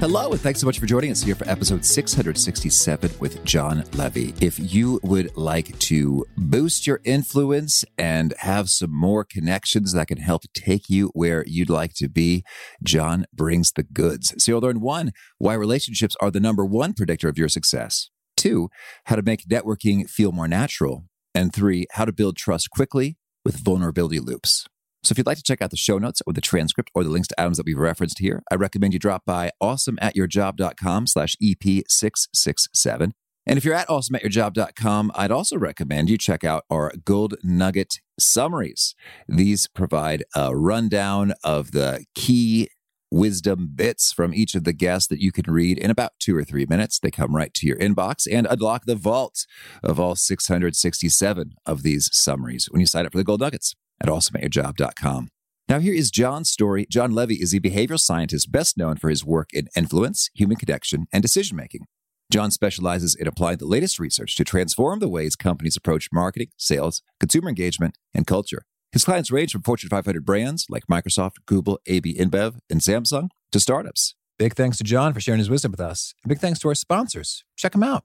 Hello, and thanks so much for joining us here for episode 667 with Jon Levy. If you would like to boost your influence and have some more connections that can help take you where you'd like to be, John brings the goods. So you'll learn one, why relationships are the number one predictor of your success, two, how to make networking feel more natural, and three, how to build trust quickly with vulnerability loops. So if you'd like to check out the show notes or the transcript or the links to items that we've referenced here, I recommend you drop by awesomeatyourjob.com slash EP667. And if you're at awesomeatyourjob.com, I'd also recommend you check out our Gold Nugget summaries. These provide a rundown of the key wisdom bits from each of the guests that you can read in about two or three minutes. They come right to your inbox and unlock the vault of all 667 of these summaries when you sign up for the Gold Nuggets at awesomeatyourjob.com. Now, here is John's story. Jon Levy is a behavioral scientist best known for his work in influence, human connection, and decision making. John specializes in applying the latest research to transform the ways companies approach marketing, sales, consumer engagement, and culture. His clients range from Fortune 500 brands like Microsoft, Google, AB InBev, and Samsung to startups. Big thanks to John for sharing his wisdom with us. And big thanks to our sponsors. Check them out.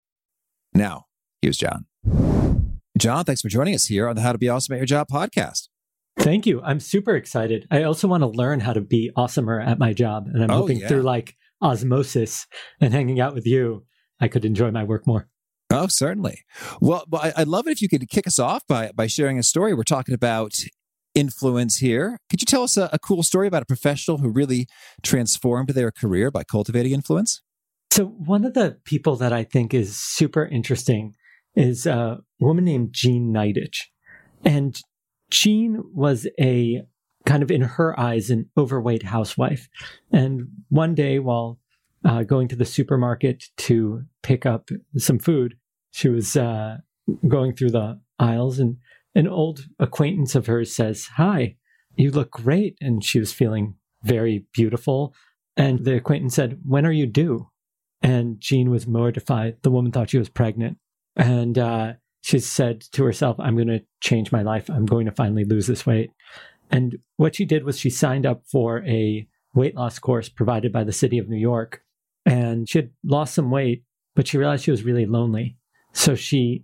Now, here's John. John, thanks for joining us here on the How to Be Awesome at Your Job podcast. Thank you. I'm super excited. I also want to learn how to be awesomer at my job. And I'm Oh, hoping yeah. through like osmosis and hanging out with you, I could enjoy my work more. Oh, certainly. Well, I'd love it if you could kick us off by, by sharing a story. We're talking about influence here. Could you tell us a, a cool story about a professional who really transformed their career by cultivating influence? So, one of the people that I think is super interesting is a woman named Jean Nidetch. And Jean was a kind of, in her eyes, an overweight housewife. And one day, while uh, going to the supermarket to pick up some food, she was uh, going through the aisles, and an old acquaintance of hers says, Hi, you look great. And she was feeling very beautiful. And the acquaintance said, When are you due? And Jean was mortified. The woman thought she was pregnant. And uh, she said to herself, I'm going to change my life. I'm going to finally lose this weight. And what she did was she signed up for a weight loss course provided by the city of New York. And she had lost some weight, but she realized she was really lonely. So she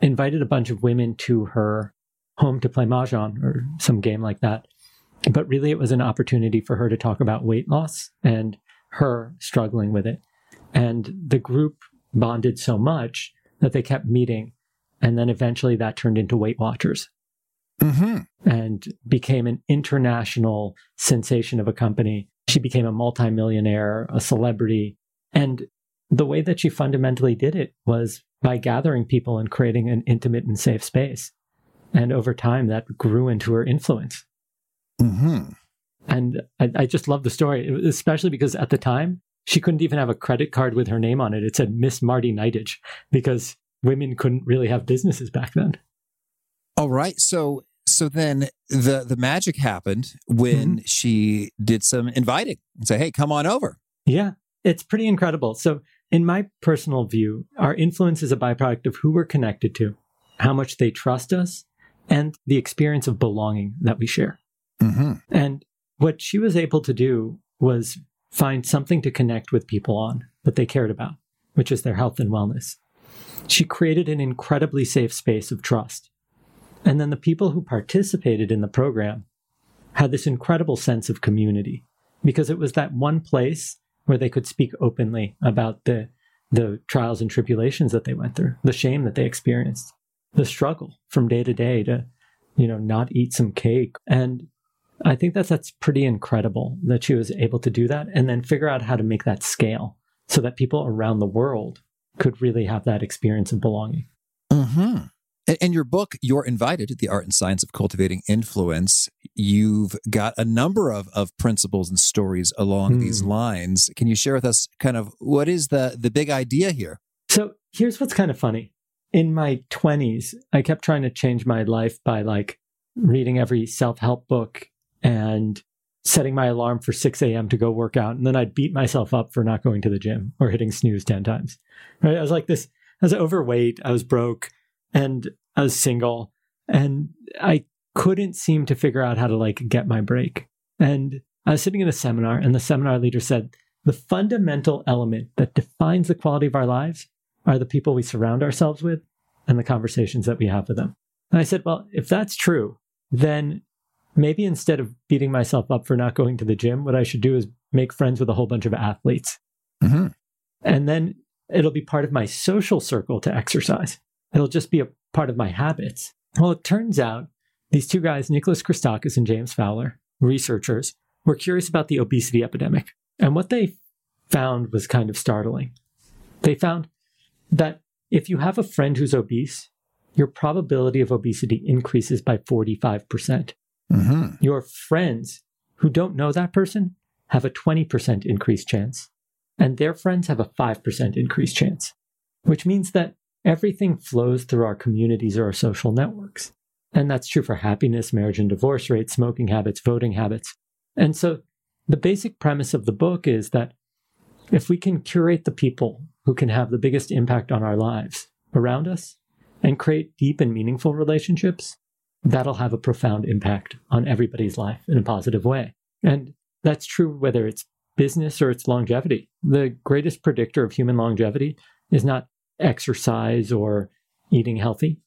invited a bunch of women to her home to play Mahjong or some game like that. But really, it was an opportunity for her to talk about weight loss and her struggling with it. And the group bonded so much that they kept meeting. And then eventually that turned into Weight Watchers Mm-hmm. and became an international sensation of a company. She became a multimillionaire, a celebrity. And the way that she fundamentally did it was by gathering people and creating an intimate and safe space. And over time, that grew into her influence. Mm-hmm. And I, I just love the story, especially because at the time, she couldn't even have a credit card with her name on it. It said Miss Marty Nidetch because women couldn't really have businesses back then. All right. So so then the the magic happened when she did some inviting and say, "Hey, come on over." Yeah, it's pretty incredible. So, in my personal view, our influence is a byproduct of who we're connected to, how much they trust us, and the experience of belonging that we share. Mm-hmm. And what she was able to do was find something to connect with people on that they cared about, which is their health and wellness. She created an incredibly safe space of trust. And then the people who participated in the program had this incredible sense of community because it was that one place where they could speak openly about the the trials and tribulations that they went through, the shame that they experienced, the struggle from day to day to, you know, not eat some cake. And I think that that's pretty incredible that she was able to do that and then figure out how to make that scale so that people around the world could really have that experience of belonging. Mm-hmm. In your book, You're Invited, The Art and Science of Cultivating Influence, you've got a number of, of principles and stories along mm. these lines. Can you share with us kind of what is the, the big idea here? So here's what's kind of funny. In my 20s, I kept trying to change my life by like reading every self help book and setting my alarm for 6 a.m. to go work out. And then I'd beat myself up for not going to the gym or hitting snooze 10 times. Right. I was like this, I was overweight, I was broke and I was single and I couldn't seem to figure out how to like get my break. And I was sitting in a seminar and the seminar leader said, the fundamental element that defines the quality of our lives are the people we surround ourselves with and the conversations that we have with them. And I said, well, if that's true, then maybe instead of beating myself up for not going to the gym, what I should do is make friends with a whole bunch of athletes. Mm-hmm. And then it'll be part of my social circle to exercise. It'll just be a part of my habits. Well, it turns out these two guys, Nicholas Christakis and James Fowler, researchers, were curious about the obesity epidemic. And what they found was kind of startling. They found that if you have a friend who's obese, your probability of obesity increases by 45%. Mm-hmm. Your friends who don't know that person have a 20% increased chance, and their friends have a 5% increased chance, which means that everything flows through our communities or our social networks. And that's true for happiness, marriage and divorce rates, smoking habits, voting habits. And so the basic premise of the book is that if we can curate the people who can have the biggest impact on our lives around us and create deep and meaningful relationships, that'll have a profound impact on everybody's life in a positive way. And that's true whether it's business or it's longevity. The greatest predictor of human longevity is not exercise or eating healthy.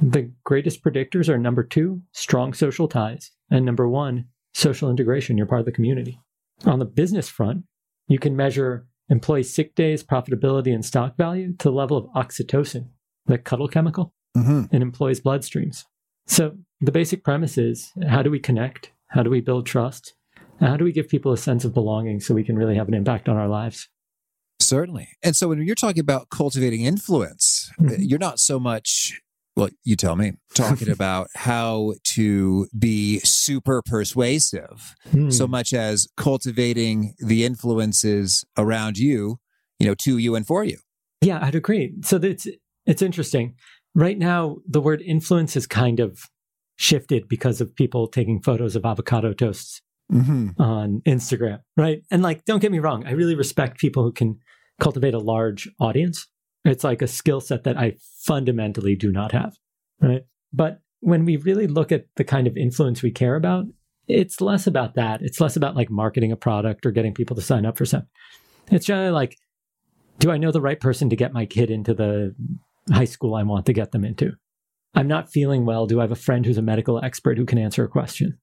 The greatest predictors are number two, strong social ties, and number one, social integration. You're part of the community. On the business front, you can measure employee sick days, profitability, and stock value to the level of oxytocin, the cuddle chemical, mm-hmm. in employees' bloodstreams. So the basic premise is how do we connect? How do we build trust? And How do we give people a sense of belonging so we can really have an impact on our lives? Certainly. And so when you're talking about cultivating influence, mm-hmm. you're not so much, well, you tell me, talking about how to be super persuasive mm. so much as cultivating the influences around you, you know, to you and for you. Yeah, I'd agree. So it's it's interesting. Right now, the word influence is kind of shifted because of people taking photos of avocado toasts mm-hmm. on Instagram, right? And like, don't get me wrong, I really respect people who can cultivate a large audience. It's like a skill set that I fundamentally do not have, right? But when we really look at the kind of influence we care about, it's less about that. It's less about like marketing a product or getting people to sign up for something. It's generally like, do I know the right person to get my kid into the high school I want to get them into? I'm not feeling well. Do I have a friend who's a medical expert who can answer a question?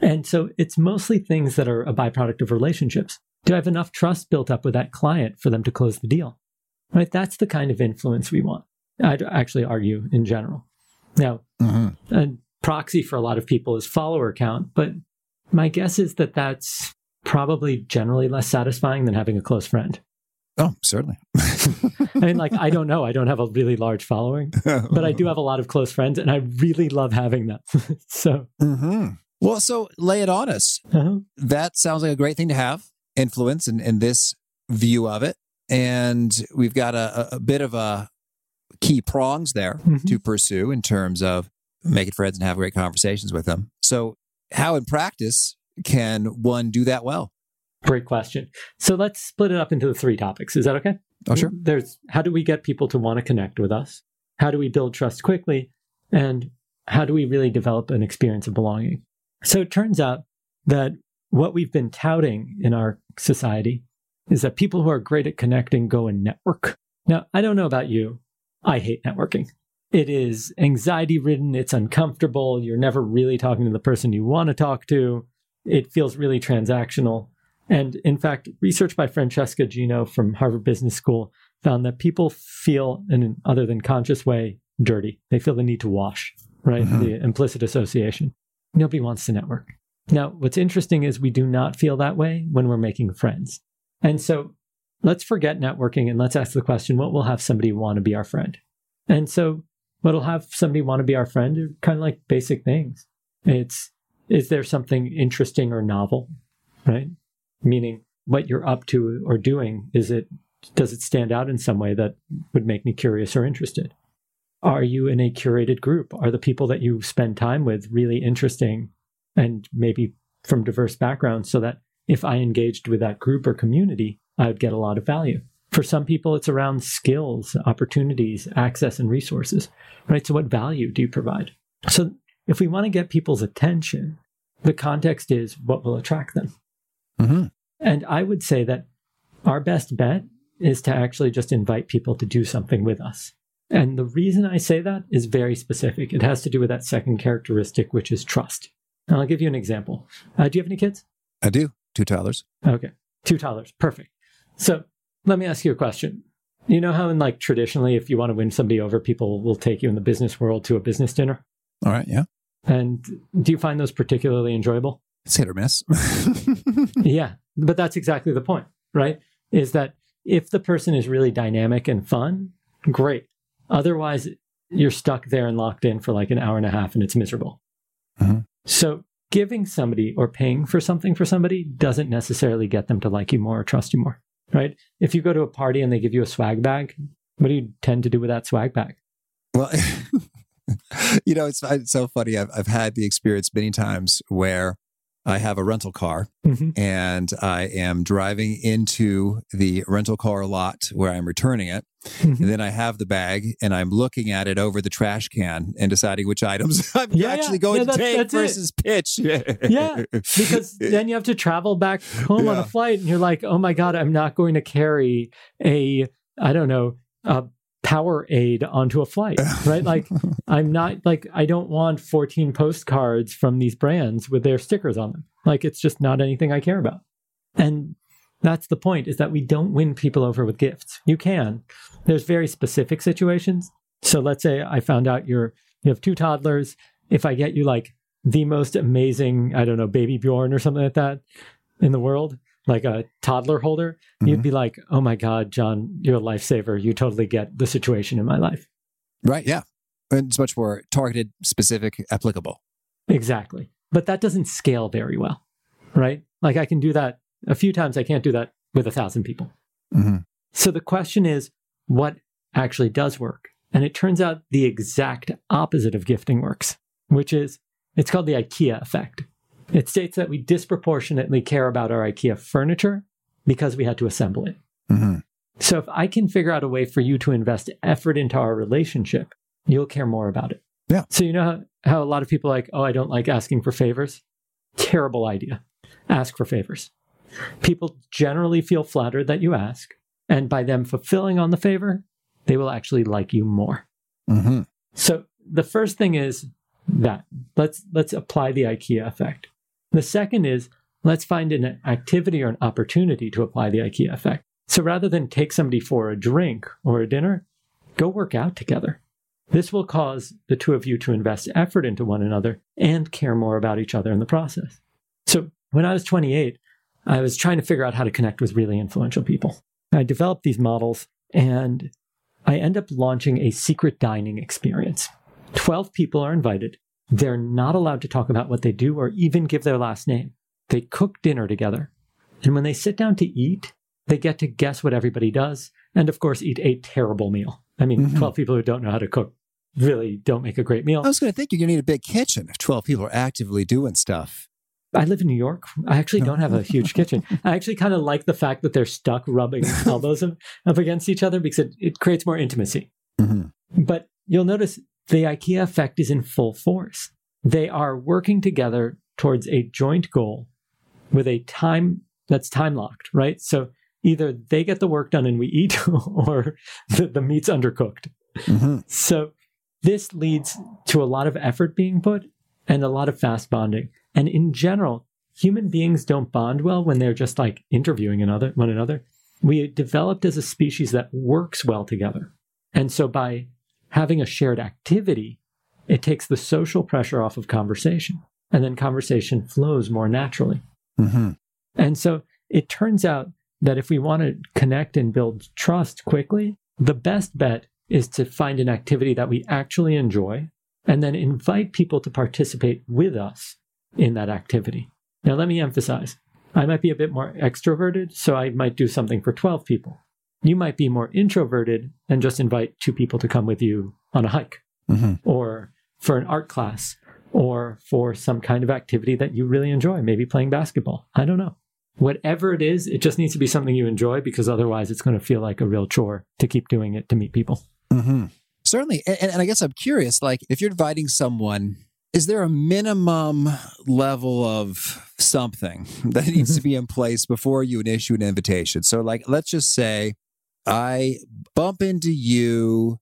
And so it's mostly things that are a byproduct of relationships. Do I have enough trust built up with that client for them to close the deal? Right? That's the kind of influence we want. I'd actually argue in general. Now, mm-hmm. a proxy for a lot of people is follower count, but my guess is that that's probably generally less satisfying than having a close friend. Oh, certainly. I mean, like, I don't know. I don't have a really large following, but I do have a lot of close friends and I really love having them. so, mm-hmm. well, so lay it on us. Uh-huh. That sounds like a great thing to have influence and in, in, this view of it. And we've got a, a bit of a key prongs there mm-hmm. to pursue in terms of making friends and have great conversations with them. So, how in practice can one do that well? Great question. So let's split it up into the three topics. Is that okay? Oh, sure. There's how do we get people to want to connect with us? How do we build trust quickly? And how do we really develop an experience of belonging? So it turns out that what we've been touting in our society is that people who are great at connecting go and network. Now, I don't know about you. I hate networking. It is anxiety ridden. It's uncomfortable. You're never really talking to the person you want to talk to. It feels really transactional. And in fact, research by Francesca Gino from Harvard Business School found that people feel, in an other than conscious way, dirty. They feel the need to wash, right? Mm-hmm. The implicit association. Nobody wants to network. Now, what's interesting is we do not feel that way when we're making friends. And so let's forget networking and let's ask the question what will have somebody want to be our friend? And so what'll have somebody want to be our friend are kind of like basic things. It's is there something interesting or novel, right? Meaning what you're up to or doing, is it does it stand out in some way that would make me curious or interested? Are you in a curated group? Are the people that you spend time with really interesting and maybe from diverse backgrounds so that if I engaged with that group or community, I would get a lot of value? For some people, it's around skills, opportunities, access, and resources, right? So, what value do you provide? So, if we want to get people's attention, the context is what will attract them. Mm-hmm. And I would say that our best bet is to actually just invite people to do something with us. And the reason I say that is very specific. It has to do with that second characteristic, which is trust. And I'll give you an example. Uh, do you have any kids? I do. Two toddlers. Okay. Two toddlers. Perfect. So let me ask you a question. You know how, in like traditionally, if you want to win somebody over, people will take you in the business world to a business dinner? All right. Yeah. And do you find those particularly enjoyable? It's hit or miss. yeah. But that's exactly the point, right? Is that if the person is really dynamic and fun, great. Otherwise, you're stuck there and locked in for like an hour and a half and it's miserable. Mm-hmm. So, giving somebody or paying for something for somebody doesn't necessarily get them to like you more or trust you more, right? If you go to a party and they give you a swag bag, what do you tend to do with that swag bag? Well, you know, it's, it's so funny. I've, I've had the experience many times where I have a rental car mm-hmm. and I am driving into the rental car lot where I'm returning it. Mm-hmm. And then I have the bag and I'm looking at it over the trash can and deciding which items I'm yeah, actually yeah. going yeah, to take versus it. pitch. yeah. Because then you have to travel back home on a flight and you're like, oh my God, I'm not going to carry a, I don't know, a Powerade onto a flight, right? Like, I'm not like, I don't want 14 postcards from these brands with their stickers on them. Like, it's just not anything I care about. And that's the point is that we don't win people over with gifts. You can. There's very specific situations. So let's say I found out you're, you have two toddlers. If I get you like the most amazing, I don't know, baby Bjorn or something like that in the world, like a toddler holder, mm-hmm. you'd be like, oh my God, John, you're a lifesaver. You totally get the situation in my life. Right. Yeah. And it's much more targeted, specific, applicable. Exactly. But that doesn't scale very well. Right. Like I can do that a few times. I can't do that with a thousand people. Mm-hmm. So the question is, what actually does work? And it turns out the exact opposite of gifting works, which is it's called the IKEA effect. It states that we disproportionately care about our IKEA furniture because we had to assemble it. Mm-hmm. So if I can figure out a way for you to invest effort into our relationship, you'll care more about it. Yeah. So you know how, how a lot of people like, oh, I don't like asking for favors? Terrible idea. Ask for favors. People generally feel flattered that you ask, and by them fulfilling on the favor, they will actually like you more. Mm-hmm. So the first thing is that let's let's apply the IKEA effect. The second is let's find an activity or an opportunity to apply the IKEA effect. So rather than take somebody for a drink or a dinner, go work out together. This will cause the two of you to invest effort into one another and care more about each other in the process. So when I was 28, I was trying to figure out how to connect with really influential people. I developed these models and I end up launching a secret dining experience. 12 people are invited they're not allowed to talk about what they do or even give their last name. They cook dinner together. And when they sit down to eat, they get to guess what everybody does and, of course, eat a terrible meal. I mean, mm-hmm. 12 people who don't know how to cook really don't make a great meal. I was going to think you're going to need a big kitchen if 12 people are actively doing stuff. I live in New York. I actually don't have a huge kitchen. I actually kind of like the fact that they're stuck rubbing elbows up against each other because it, it creates more intimacy. Mm-hmm. But you'll notice the IKEA effect is in full force. They are working together towards a joint goal with a time that's time locked, right? So either they get the work done and we eat or the, the meat's undercooked. Mm-hmm. So this leads to a lot of effort being put and a lot of fast bonding. And in general, human beings don't bond well when they're just like interviewing another one another. We developed as a species that works well together. And so by having a shared activity, it takes the social pressure off of conversation. And then conversation flows more naturally. Mm-hmm. And so it turns out that if we want to connect and build trust quickly, the best bet is to find an activity that we actually enjoy and then invite people to participate with us in that activity. Now, let me emphasize I might be a bit more extroverted, so I might do something for 12 people. You might be more introverted and just invite two people to come with you on a hike mm-hmm. or for an art class or for some kind of activity that you really enjoy, maybe playing basketball. I don't know. Whatever it is, it just needs to be something you enjoy because otherwise it's going to feel like a real chore to keep doing it to meet people. Mm-hmm. Certainly. And, and I guess I'm curious like, if you're inviting someone, is there a minimum level of something that needs to be in place before you issue an invitation? So, like, let's just say I bump into you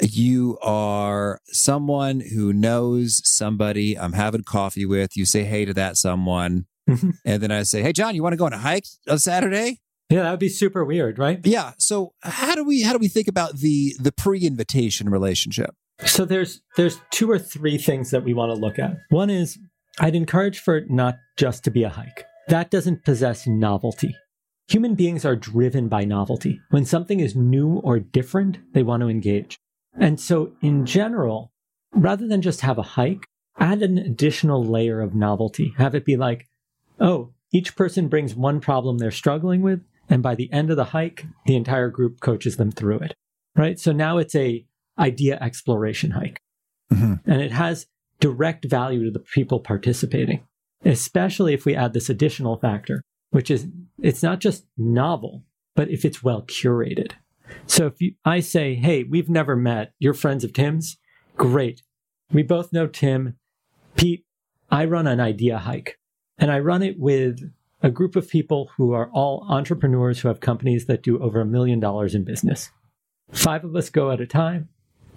you are someone who knows somebody I'm having coffee with. You say hey to that someone. Mm-hmm. And then I say, Hey, John, you want to go on a hike on Saturday? Yeah, that would be super weird, right? Yeah. So how do we how do we think about the the pre-invitation relationship? So there's there's two or three things that we want to look at. One is I'd encourage for it not just to be a hike. That doesn't possess novelty. Human beings are driven by novelty. When something is new or different, they want to engage. And so, in general, rather than just have a hike, add an additional layer of novelty. Have it be like, oh, each person brings one problem they're struggling with. And by the end of the hike, the entire group coaches them through it. Right. So now it's a idea exploration hike. Mm-hmm. And it has direct value to the people participating, especially if we add this additional factor, which is it's not just novel, but if it's well curated. So if you, I say, hey, we've never met, you're friends of Tim's, great. We both know Tim. Pete, I run an idea hike and I run it with a group of people who are all entrepreneurs who have companies that do over a million dollars in business. Five of us go at a time.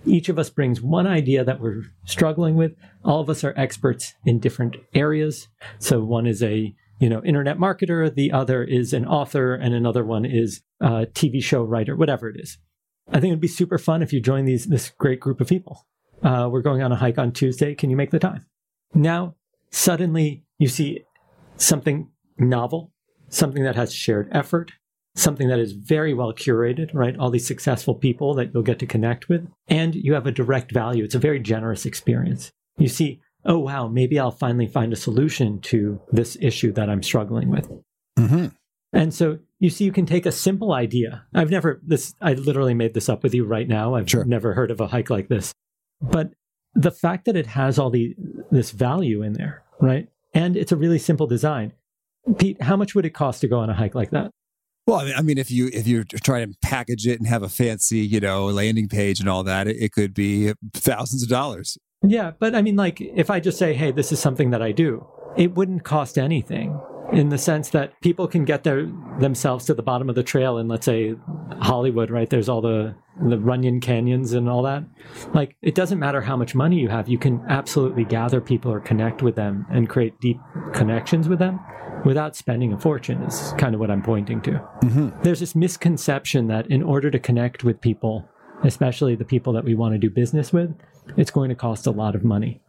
Each of us brings one idea that we're struggling with. All of us are experts in different areas. So one is a you know, internet marketer, the other is an author, and another one is a TV show writer, whatever it is. I think it'd be super fun if you join these this great group of people. Uh, we're going on a hike on Tuesday. Can you make the time? Now, suddenly you see something novel, something that has shared effort, something that is very well curated, right? All these successful people that you'll get to connect with, and you have a direct value. It's a very generous experience. You see oh, wow, maybe I'll finally find a solution to this issue that I'm struggling with. Mm-hmm. And so you see, you can take a simple idea. I've never, this, I literally made this up with you right now. I've sure. never heard of a hike like this. But the fact that it has all the, this value in there, right? And it's a really simple design. Pete, how much would it cost to go on a hike like that? Well, I mean, I mean, if you if you're trying to package it and have a fancy, you know, landing page and all that, it, it could be thousands of dollars. Yeah, but I mean, like, if I just say, hey, this is something that I do, it wouldn't cost anything in the sense that people can get their themselves to the bottom of the trail in let's say Hollywood, right? There's all the the Runyon canyons and all that. Like it doesn't matter how much money you have, you can absolutely gather people or connect with them and create deep connections with them without spending a fortune is kind of what I'm pointing to. Mm-hmm. There's this misconception that in order to connect with people, especially the people that we want to do business with, it's going to cost a lot of money.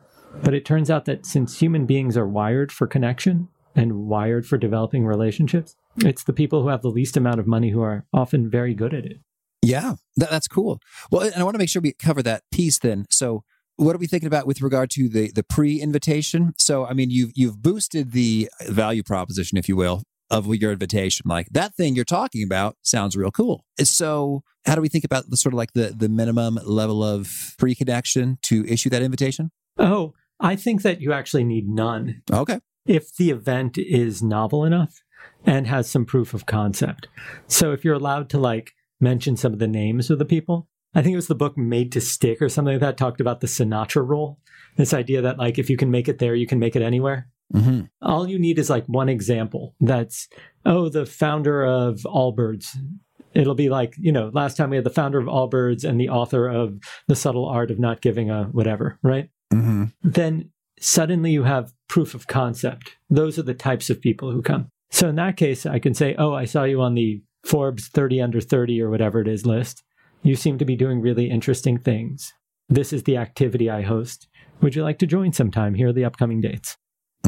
But it turns out that since human beings are wired for connection and wired for developing relationships, it's the people who have the least amount of money who are often very good at it. Yeah, that, that's cool. Well, and I want to make sure we cover that piece then. So, what are we thinking about with regard to the the pre-invitation? So, I mean, you've you've boosted the value proposition, if you will, of your invitation. Like that thing you're talking about sounds real cool. So how do we think about the sort of like the, the minimum level of pre-connection to issue that invitation? Oh, I think that you actually need none. Okay. If the event is novel enough and has some proof of concept. So if you're allowed to like mention some of the names of the people, I think it was the book Made to Stick or something like that talked about the Sinatra rule. This idea that like if you can make it there, you can make it anywhere. Mm-hmm. All you need is like one example that's, oh, the founder of Allbirds. It'll be like, you know, last time we had the founder of Allbirds and the author of The Subtle Art of Not Giving a Whatever, right? Mm-hmm. Then suddenly you have proof of concept. Those are the types of people who come. So in that case, I can say, oh, I saw you on the Forbes 30 under 30 or whatever it is list. You seem to be doing really interesting things. This is the activity I host. Would you like to join sometime? Here are the upcoming dates.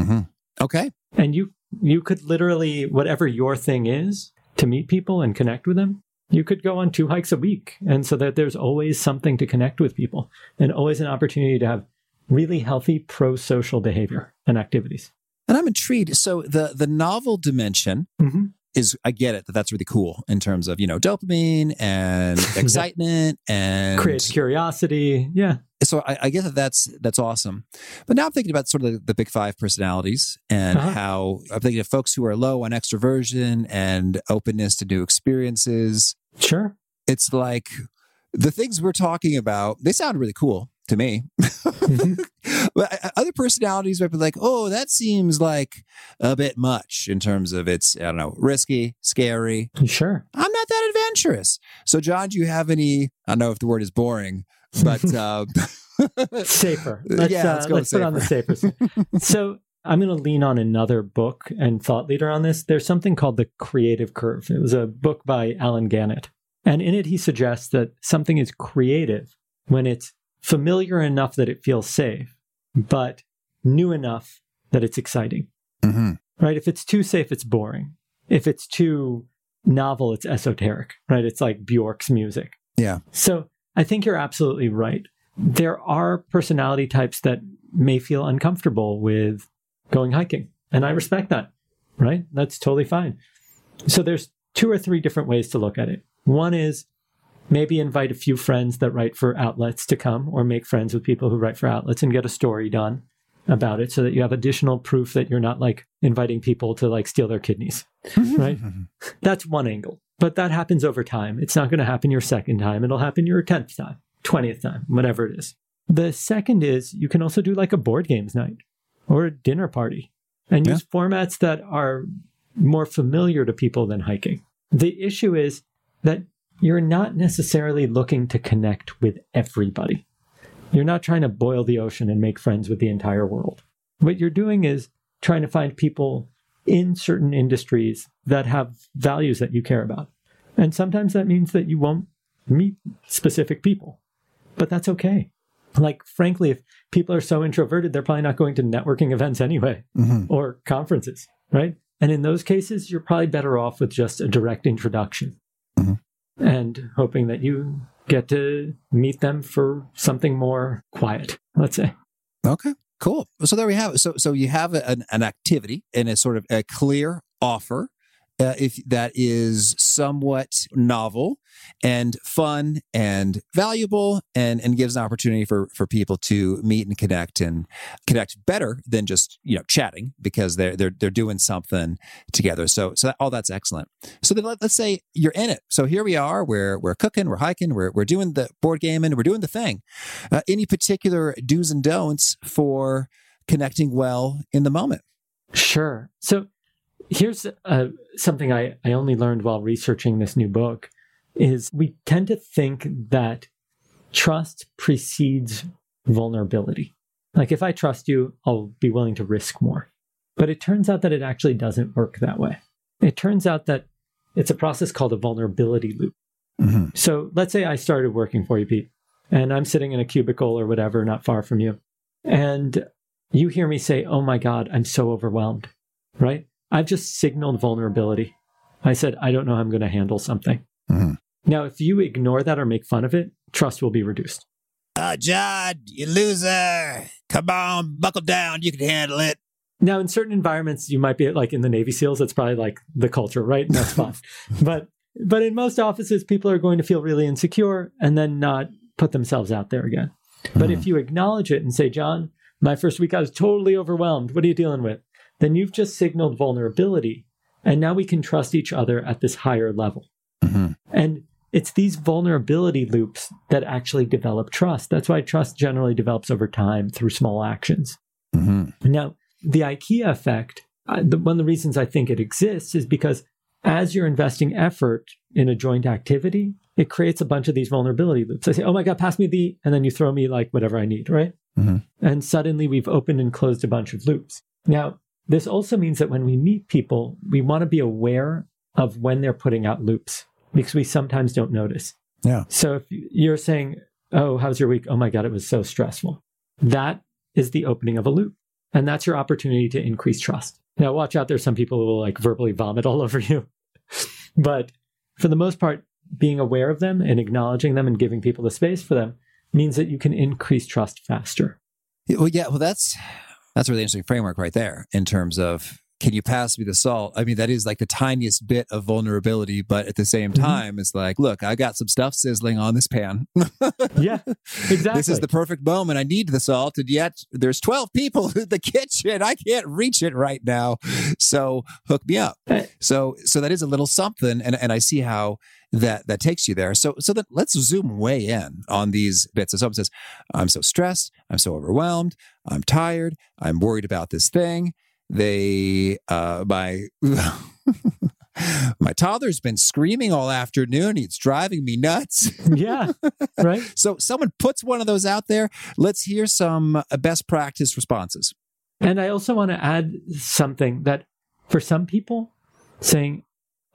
Mm-hmm. Okay. And you you could literally whatever your thing is to meet people and connect with them. You could go on two hikes a week, and so that there's always something to connect with people, and always an opportunity to have really healthy pro-social behavior and activities. And I'm intrigued. So the the novel dimension Mm-hmm. Is I get it that that's really cool in terms of you know dopamine and excitement and Creates curiosity. Yeah. so I, I get that that's that's awesome. But now I'm thinking about sort of the, the big five personalities and Uh-huh. how I'm thinking of folks who are low on extroversion and openness to new experiences. Sure. It's like the things we're talking about. They sound really cool to me. Mhm. but uh, other personalities might be like, oh, that seems like a bit much in terms of it's I don't know risky, scary. Sure. I'm not that adventurous. So, John, do you have any? I don't know if the word is boring, but uh, Safer. Let's, yeah, uh, let's go let's put on the safer side. so I'm going to lean on another book and thought leader on this. There's something called the creative curve. It was a book by Allen Gannett. And in it, he suggests that something is creative when it's familiar enough that it feels safe, but new enough that it's exciting, Mhm. right? If it's too safe, it's boring. If it's too novel, it's esoteric, right? It's like Bjork's music. Yeah. So I think you're absolutely right. There are personality types that may feel uncomfortable with going hiking. And I respect that, right? That's totally fine. So there's two or three different ways to look at it. One is maybe invite a few friends that write for outlets to come or make friends with people who write for outlets and get a story done about it so that you have additional proof that you're not like inviting people to like steal their kidneys, mm-hmm. right? Mm-hmm. That's one angle. But that happens over time. It's not going to happen your second time. It'll happen your 10th time, 20th time, whatever it is. The second is you can also do like a board games night or a dinner party and Yeah. use formats that are more familiar to people than hiking. The issue is that you're not necessarily looking to connect with everybody. You're not trying to boil the ocean and make friends with the entire world. What you're doing is trying to find people in certain industries that have values that you care about. And sometimes that means that you won't meet specific people, but that's okay. Like, frankly, if people are so introverted, they're probably not going to networking events anyway Mhm. or conferences, right? And in those cases, you're probably better off with just a direct introduction. And hoping that you get to meet them for something more quiet, let's say. Okay, cool. So there we have it. So so you have an, an activity and a sort of a clear offer. Uh, if that is somewhat novel and fun and valuable and and gives an opportunity for for people to meet and connect and connect better than just you know chatting because they're they're they're doing something together. So so that, all that's excellent. So then let, let's say you're in it. So here we are. We're we're cooking we're hiking we're, we're doing the board game and we're doing the thing. Uh, any particular do's and don'ts for connecting well in the moment? Sure. So here's uh, something I, I only learned while researching this new book is we tend to think that trust precedes vulnerability. Like if I trust you, I'll be willing to risk more. But it turns out that it actually doesn't work that way. It turns out that it's a process called a vulnerability loop. Mhm. So let's say I started working for you, Pete, and I'm sitting in a cubicle or whatever, not far from you. And you hear me say, Oh my God, I'm so overwhelmed, right? I've just signaled vulnerability. I said, I don't know how I'm going to handle something. Mhm. Now, if you ignore that or make fun of it, trust will be reduced. uh john you loser come on buckle down you can handle it Now, in certain environments, you might be like in the Navy SEALs. That's probably like the culture, right? And that's fine. but but in most offices, people are going to feel really insecure and then not put themselves out there again. But if you acknowledge it and say, John, my first week I was totally overwhelmed. What are you dealing with? Then you've just signaled vulnerability, and now we can trust each other at this higher level. Mhm. And it's these vulnerability loops that actually develop trust. That's why trust generally develops over time through small actions. Mhm. Now, the IKEA effect, uh, the, one of the reasons I think it exists is because as you're investing effort in a joint activity, it creates a bunch of these vulnerability loops. I say, oh my God, pass me the, and then you throw me like whatever I need, right? Mm-hmm. And suddenly we've opened and closed a bunch of loops. Now, this also means that when we meet people, we want to be aware of when they're putting out loops because we sometimes don't notice. Yeah. So if you're saying, oh, how's your week? Oh my God, it was so stressful. That is the opening of a loop. And that's your opportunity to increase trust. Now, watch out. There's some people who will like verbally vomit all over you. but for the most part, being aware of them and acknowledging them and giving people the space for them means that you can increase trust faster. Well, yeah. Well, that's that's a really interesting framework right there in terms of can you pass me the salt? I mean, that is like the tiniest bit of vulnerability, but at the same Mm-hmm. time, it's like, look, I got some stuff sizzling on this pan. Yeah, exactly. This is the perfect moment. I need the salt, and yet there's 12 people in the kitchen. I can't reach it right now. So hook me up. So so that is a little something, and and I see how that that takes you there. So so then let's zoom way in on these bits. So someone says, "I'm so stressed. I'm so overwhelmed. I'm tired. I'm worried about this thing." They uh my my toddler's been screaming all afternoon. It's driving me nuts. yeah, right. So someone puts one of those out there. Let's hear some uh, best practice responses. And I also want to add something that for some people, saying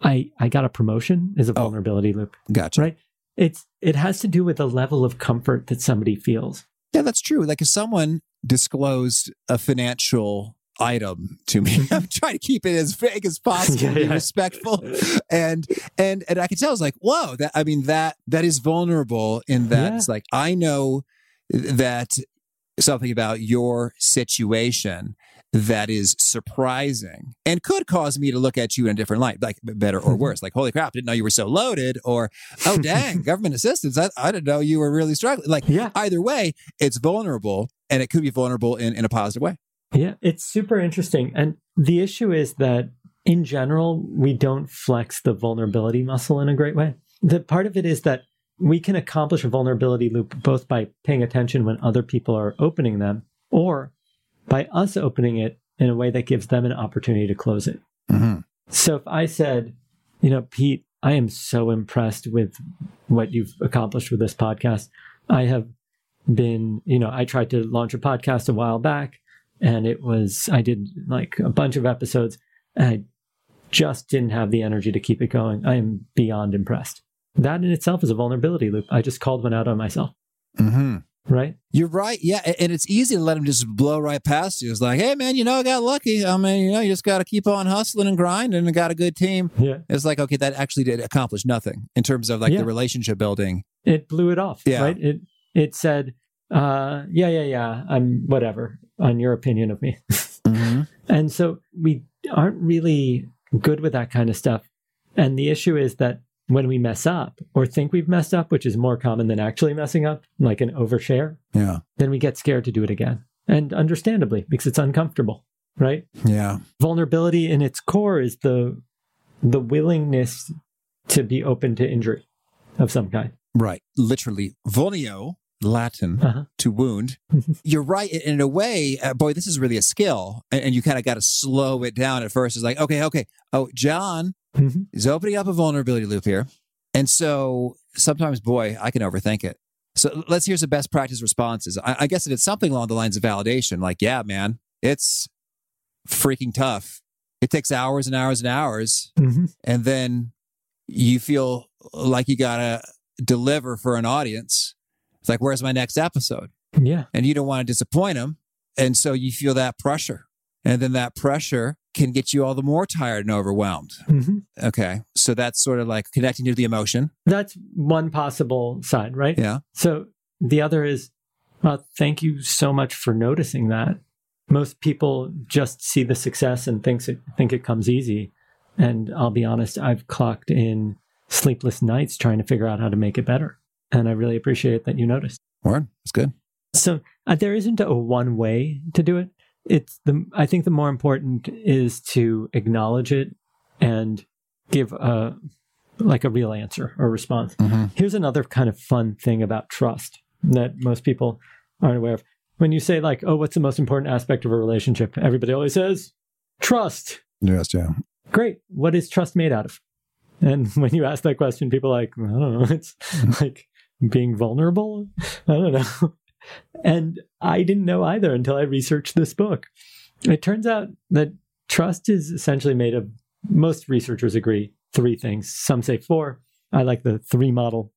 I I got a promotion is a Oh. vulnerability loop, Gotcha. right? It's it has to do with the level of comfort that somebody feels. Yeah, that's true. Like if someone disclosed a financial item to me, I'm trying to keep it as vague as possible, Yeah, yeah. respectful, and and and I can tell it's like, whoa, that I mean that that is vulnerable in that Yeah. it's like I know that something about your situation that is surprising and could cause me to look at you in a different light, like better or mm-hmm. worse. Like, holy crap, didn't know you were so loaded, or oh dang, government assistance. I, I didn't know you were really struggling. Like Yeah, either way, it's vulnerable and it could be vulnerable in, in a positive way. Yeah, it's super interesting. And the issue is that in general, we don't flex the vulnerability muscle in a great way. The part of it is that we can accomplish a vulnerability loop both by paying attention when other people are opening them or by us opening it in a way that gives them an opportunity to close it. Mm-hmm. So if I said, you know, Pete, I am so impressed with what you've accomplished with this podcast. I have been, you know, I tried to launch a podcast a while back and it was, I did like a bunch of episodes and I just didn't have the energy to keep it going. I am beyond impressed. That in itself is a vulnerability loop. I just called one out on myself, Mm-hmm. right? You're right. Yeah. And it's easy to let them just blow right past you. It's like, hey, man, you know, I got lucky. I mean, you know, you just got to keep on hustling and grinding and got a good team. Yeah. It's like, okay, that actually did accomplish nothing in terms of like Yeah. the relationship building. It blew it off, Yeah. right? It, it said, uh, yeah, yeah, yeah, I'm whatever on your opinion of me. Mm-hmm. And so we aren't really good with that kind of stuff. And the issue is that when we mess up or think we've messed up, which is more common than actually messing up, like an overshare, Yeah. then we get scared to do it again. And understandably, because it's uncomfortable, right? Yeah. Vulnerability in its core is the the willingness to be open to injury of some kind. Right. Literally, vulneo, Latin, Uh-huh. to wound. You're right. In a way, uh, boy, this is really a skill. And, and you kind of got to slow it down at first. It's like, okay, okay. Oh, John Mhm. is opening up a vulnerability loop here. And so sometimes, boy, I can overthink it. So let's hear some best practice responses. I, I guess it's something along the lines of validation. Like, yeah, man, it's freaking tough. It takes hours and hours and hours. Mhm. And then you feel like you got to deliver for an audience. It's like, where's my next episode? Yeah. And you don't want to disappoint them. And so you feel that pressure. And then that pressure can get you all the more tired and overwhelmed. Mhm. Okay. So that's sort of like connecting to the emotion. That's one possible side, right? Yeah. So the other is, well, thank you so much for noticing that. Most people just see the success and thinks it, think it comes easy. And I'll be honest, I've clocked in sleepless nights trying to figure out how to make it better. And I really appreciate that you noticed. Warren, That's good. So uh, there isn't a one way to do it. It's the I think the more important is to acknowledge it and give a like a real answer or response. Mhm. Here's another kind of fun thing about trust that most people aren't aware of. when you say like, "Oh, what's the most important aspect of a relationship?" Everybody always says trust. Yes, yeah. Great. What is trust made out of? And when you ask that question, people are like, I don't know. It's like being vulnerable. I don't know. And I didn't know either until I researched this book. It turns out that trust is essentially made of, most researchers agree, three things. Some say four. I like the three model.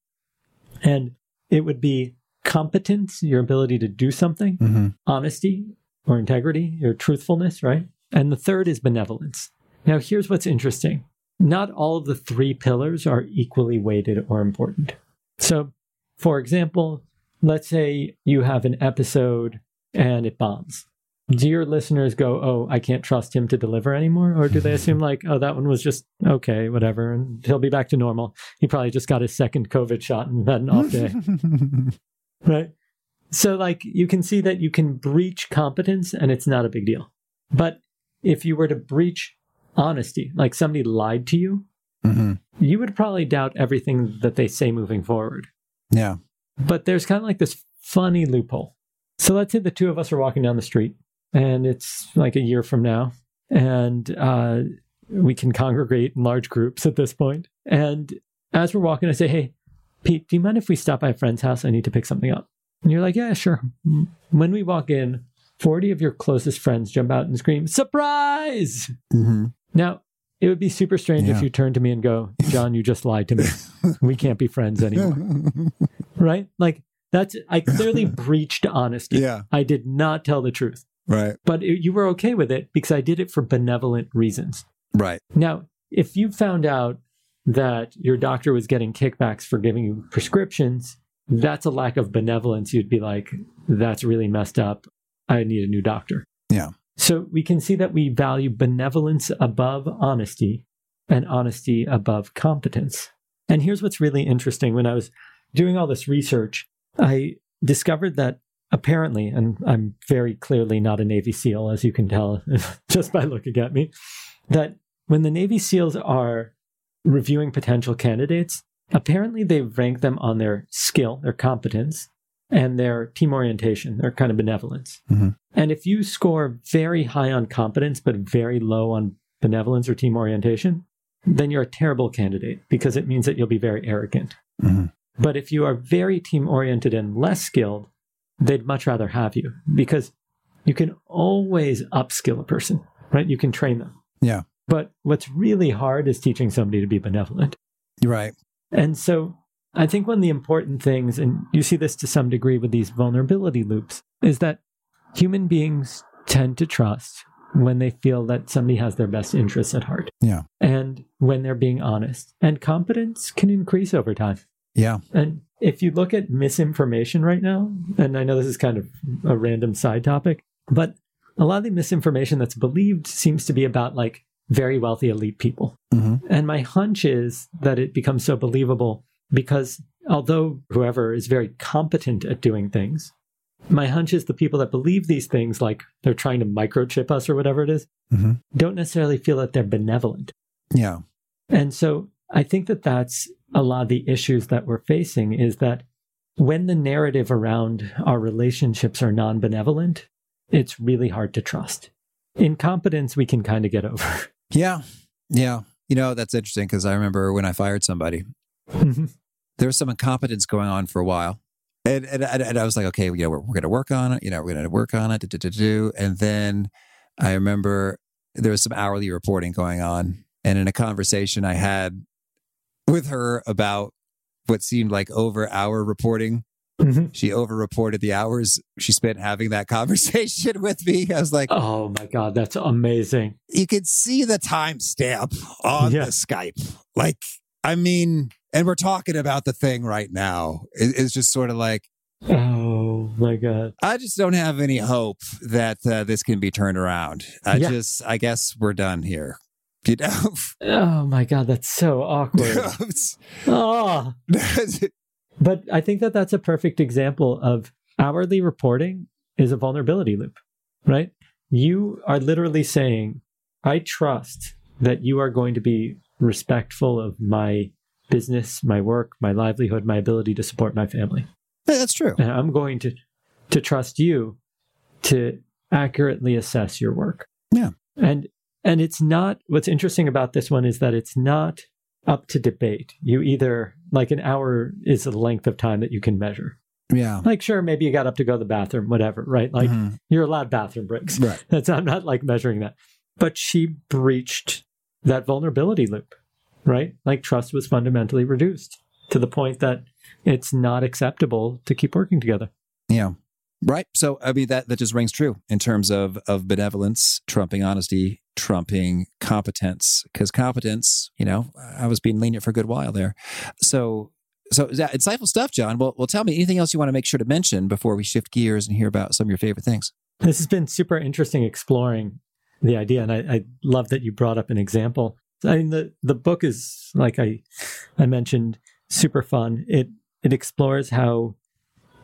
And it would be competence, your ability to do something, Mm-hmm. honesty or integrity, your truthfulness, right? And the third is benevolence. Now, here's what's interesting not all of the three pillars are equally weighted or important. So, for example, let's say you have an episode and it bombs. Do your listeners go, oh, I can't trust him to deliver anymore? Or do they assume, like, oh, that one was just okay, whatever, and he'll be back to normal? He probably just got his second COVID shot and had an off day right? So, like, you can see that you can breach competence and it's not a big deal. But if you were to breach honesty, like somebody lied to you, hmm you would probably doubt everything that they say moving forward. Yeah. But there's kind of like this funny loophole. So, let's say the two of us are walking down the street and it's like a year from now, and uh, we can congregate in large groups at this point. And as we're walking, I say, Hey, Pete, do you mind if we stop by a friend's house? I need to pick something up. And you're like, yeah, sure. When we walk in, 40 of your closest friends jump out and scream, surprise! hmm Now, it would be super strange Yeah. if you turned to me and go, Jon, you just lied to me. we can't be friends anymore. right? Like, that's, I clearly breached honesty. Yeah. I did not tell the truth, Right. but it, you were okay with it because I did it for benevolent reasons. Right. Now, if you found out that your doctor was getting kickbacks for giving you prescriptions, that's a lack of benevolence. You'd be like, that's really messed up. I need a new doctor. Yeah. So we can see that we value benevolence above honesty and honesty above competence. And here's what's really interesting. When I was doing all this research, I discovered that apparently, and I'm very clearly not a Navy SEAL, as you can tell just by looking at me, that when the Navy SEALs are reviewing potential candidates, apparently they rank them on their skill, their competence, and their team orientation, their kind of benevolence. Mhm. And if you score very high on competence, but very low on benevolence or team orientation, then you're a terrible candidate because it means that you'll be very arrogant. Mhm. But if you are very team oriented and less skilled, they'd much rather have you because you can always upskill a person, right? You can train them. Yeah. But what's really hard is teaching somebody to be benevolent. Right. And so I think one of the important things, and you see this to some degree with these vulnerability loops, is that human beings tend to trust when they feel that somebody has their best interests at heart Yeah. and when they're being honest. And competence can increase over time. Yeah. And if you look at misinformation right now, and I know this is kind of a random side topic, but a lot of the misinformation that's believed seems to be about like very wealthy elite people. hmm And my hunch is that it becomes so believable because although whoever is very competent at doing things, my hunch is the people that believe these things, like they're trying to microchip us or whatever it is, hmm don't necessarily feel that they're benevolent. Yeah. And so I think that that's a lot of the issues that we're facing is that when the narrative around our relationships are non benevolent, it's really hard to trust. Incompetence, we can kind of get over. Yeah. Yeah. You know, that's interesting because I remember when I fired somebody, there was some incompetence going on for a while. And, and, and I was like, okay, you know, we're, we're going to work on it. You know, we're going to work on it. Do, do, do. And then I remember there was some hourly reporting going on. And in a conversation I had with her about what seemed like over hour reporting, Mhm. she over reported the hours she spent having that conversation with me. I was like, oh my God, that's amazing. you could see the timestamp on Yeah. the Skype. Like, I mean, and we're talking about the thing right now. It- it's just sort of like, Oh my God. I just don't have any hope that uh, this can be turned around. I Yeah. just, I guess we're done here. You know? Oh my God, that's so awkward. oh. But I think that that's a perfect example of hourly reporting is a vulnerability loop, right? You are literally saying, I trust that you are going to be respectful of my business, my work, my livelihood, my ability to support my family. That's true. And I'm going to, to trust you to accurately assess your work. Yeah. And and it's not what's interesting about this one is that it's not up to debate. You either like an hour is the length of time that you can measure. Yeah. Like sure, maybe you got up to go to the bathroom, whatever, right? Like Mhm. you're allowed bathroom breaks. Right. That's I'm not like measuring that. But she breached that vulnerability loop, right? Like trust was fundamentally reduced to the point that it's not acceptable to keep working together. Yeah. Right. So I mean that that just rings true in terms of of benevolence trumping honesty, trumping competence. Because competence, you know, I was being lenient for a good while there. So so insightful stuff, Jon. Well, well, tell me anything else you want to make sure to mention before we shift gears and hear about some of your favorite things. This has been super interesting exploring the idea, and I, I love that you brought up an example. I mean, the the book is like I I mentioned, super fun. It it explores how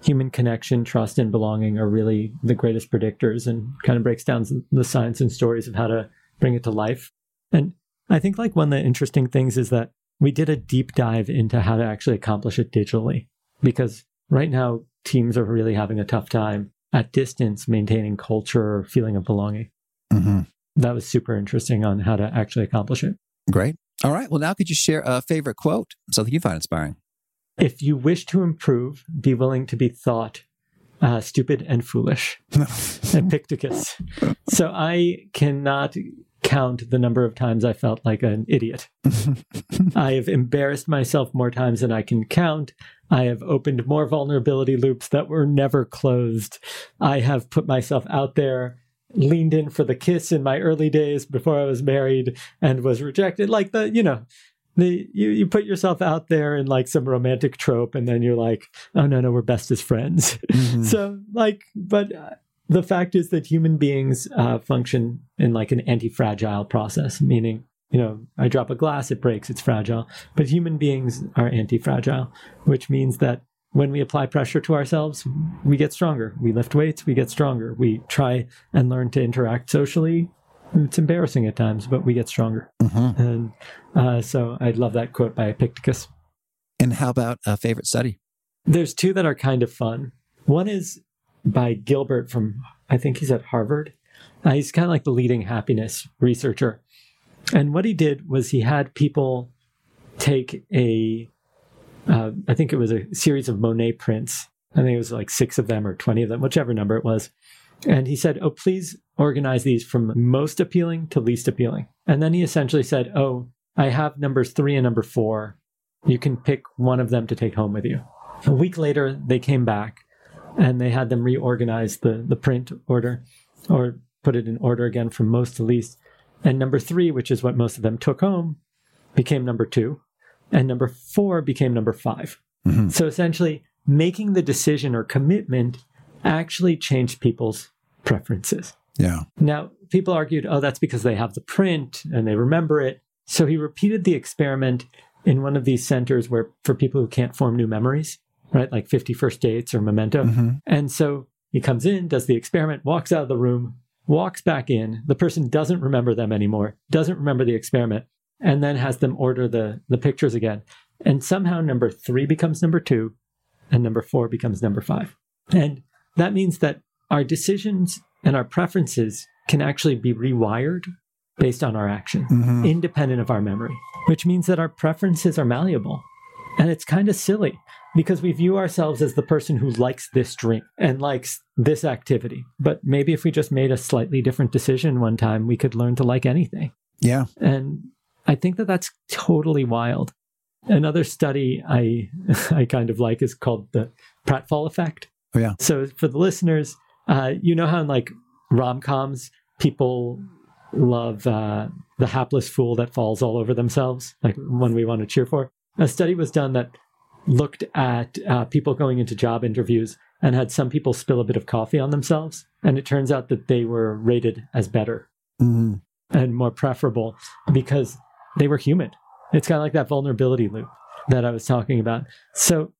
human connection, trust, and belonging are really the greatest predictors, and kind of breaks down the science and stories of how to bring it to life. And I think like one of the interesting things is that we did a deep dive into how to actually accomplish it digitally, because right now teams are really having a tough time at distance maintaining culture or feeling of belonging. Mm-hmm. That was super interesting on how to actually accomplish it. Great. All right. Well, now could you share a favorite quote, something you find inspiring? If you wish to improve, be willing to be thought uh, stupid and foolish. Epictetus. So I cannot count the number of times I felt like an idiot. I have embarrassed myself more times than I can count. I have opened more vulnerability loops that were never closed. I have put myself out there, leaned in for the kiss in my early days before I was married and was rejected. Like the, you know, the you, you put yourself out there in like some romantic trope and then you're like, oh no, no, we're best as friends. Mhm. So like, but uh, the fact is that human beings uh, function in like an anti-fragile process, meaning you know, I drop a glass, it breaks, it's fragile. But human beings are anti-fragile, which means that when we apply pressure to ourselves, we get stronger. We lift weights, we get stronger. We try and learn to interact socially. It's embarrassing at times, but we get stronger. Mhm. And uh, so I love that quote by Epictetus. And how about a favorite study? There's two that are kind of fun. One is by Gilbert from, I think he's at Harvard. Uh, he's kind of like the leading happiness researcher. And what he did was he had people take a, uh, I think it was a series of Monet prints. I think it was like six of them or 20 of them, whichever number it was. And he said, Oh, please organize these from most appealing to least appealing. And then he essentially said, Oh, I have numbers three and number four. You can pick one of them to take home with you. A week later, they came back and they had them reorganize the, the print order or put it in order again from most to least. And number three, which is what most of them took home, became number two. And number four became number 5 Mhm. So essentially, making the decision or commitment actually changed people's preferences. Yeah. Now, people argued, oh, that's because they have the print and they remember it. So he repeated the experiment in one of these centers where for people who can't form new memories, right? Like 50 First Dates or Memento. Mhm. And so he comes in, does the experiment, walks out of the room, walks back in. The person doesn't remember them anymore, doesn't remember the experiment, and then has them order the, the pictures again. And somehow number three becomes number two, and number four becomes number five. And that means that our decisions and our preferences can actually be rewired based on our action, Mhm. independent of our memory, which means that our preferences are malleable. And it's kind of silly because we view ourselves as the person who likes this drink and likes this activity. But maybe if we just made a slightly different decision one time, we could learn to like anything. Yeah. And I think that that's totally wild. Another study I I kind of like is called the pratfall effect. Oh, yeah. So for the listeners, uh, you know how in like rom coms people love uh, the hapless fool that falls all over themselves, like one we want to cheer for. A study was done that looked at uh, people going into job interviews and had some people spill a bit of coffee on themselves, and it turns out that they were rated as better Mhm. and more preferable because they were human. It's kind of like that vulnerability loop that I was talking about. So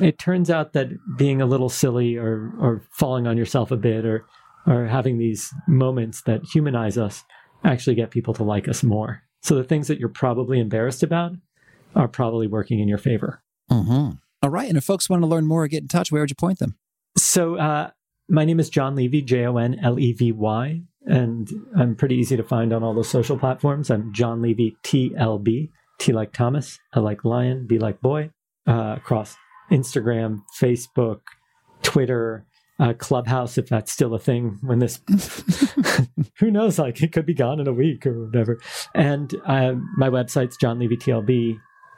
it turns out that being a little silly or or falling on yourself a bit or or having these moments that humanize us actually get people to like us more. So the things that you're probably embarrassed about are probably working in your favor. Mhm. All right. And if folks want to learn more or get in touch, where would you point them? So uh, my name is Jon Levy, J O N L E V Y, and I'm pretty easy to find on all those social platforms. I'm Jon Levy TLB, T like Thomas, I like Lion, B like Boy, uh, across Instagram, Facebook, Twitter, uh, Clubhouse, if that's still a thing when this, who knows, like it could be gone in a week or whatever. And uh, my website's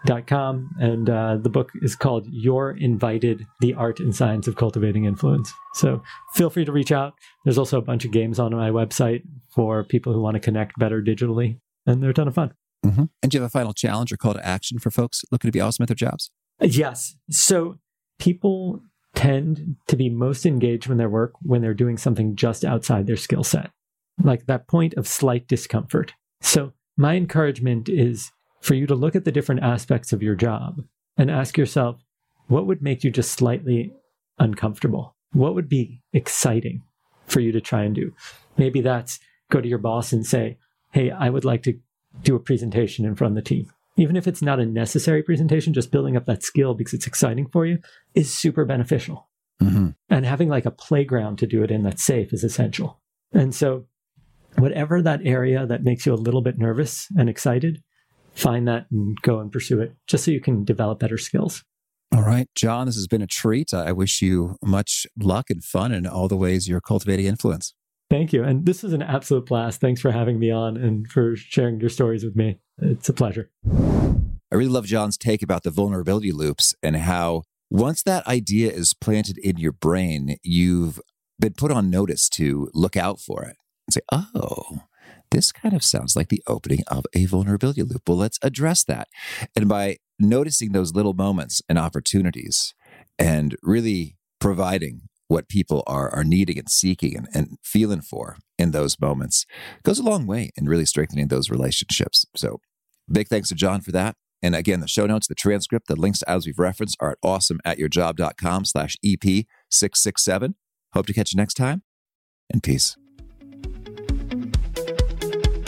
jonlevytlb.com. And uh, the book is called You're Invited The Art and Science of Cultivating Influence. So feel free to reach out. There's also a bunch of games on my website for people who want to connect better digitally, and they're a ton of fun. Mm-hmm. And do you have a final challenge or call to action for folks looking to be awesome at their jobs? Yes. So people tend to be most engaged when their work when they're doing something just outside their skill set, like that point of slight discomfort. So, my encouragement is for you to look at the different aspects of your job and ask yourself, what would make you just slightly uncomfortable? What would be exciting for you to try and do? Maybe that's go to your boss and say, Hey, I would like to do a presentation in front of the team even if it's not a necessary presentation, just building up that skill because it's exciting for you is super beneficial. Mm-hmm. And having like a playground to do it in that's safe is essential. And so, whatever that area that makes you a little bit nervous and excited, find that and go and pursue it just so you can develop better skills. All right, Jon, this has been a treat. I wish you much luck and fun in all the ways you're cultivating influence. Thank you. And this is an absolute blast. Thanks for having me on and for sharing your stories with me. It's a pleasure. I really love Jon's take about the vulnerability loops and how once that idea is planted in your brain, you've been put on notice to look out for it and say, oh, this kind of sounds like the opening of a vulnerability loop. Well, let's address that. And by noticing those little moments and opportunities and really providing what people are, are needing and seeking and, and feeling for in those moments goes a long way in really strengthening those relationships. So big thanks to Jon for that. And again, the show notes, the transcript, the links to as we've referenced are at awesomeatyourjob.com slash EP667. Hope to catch you next time and peace.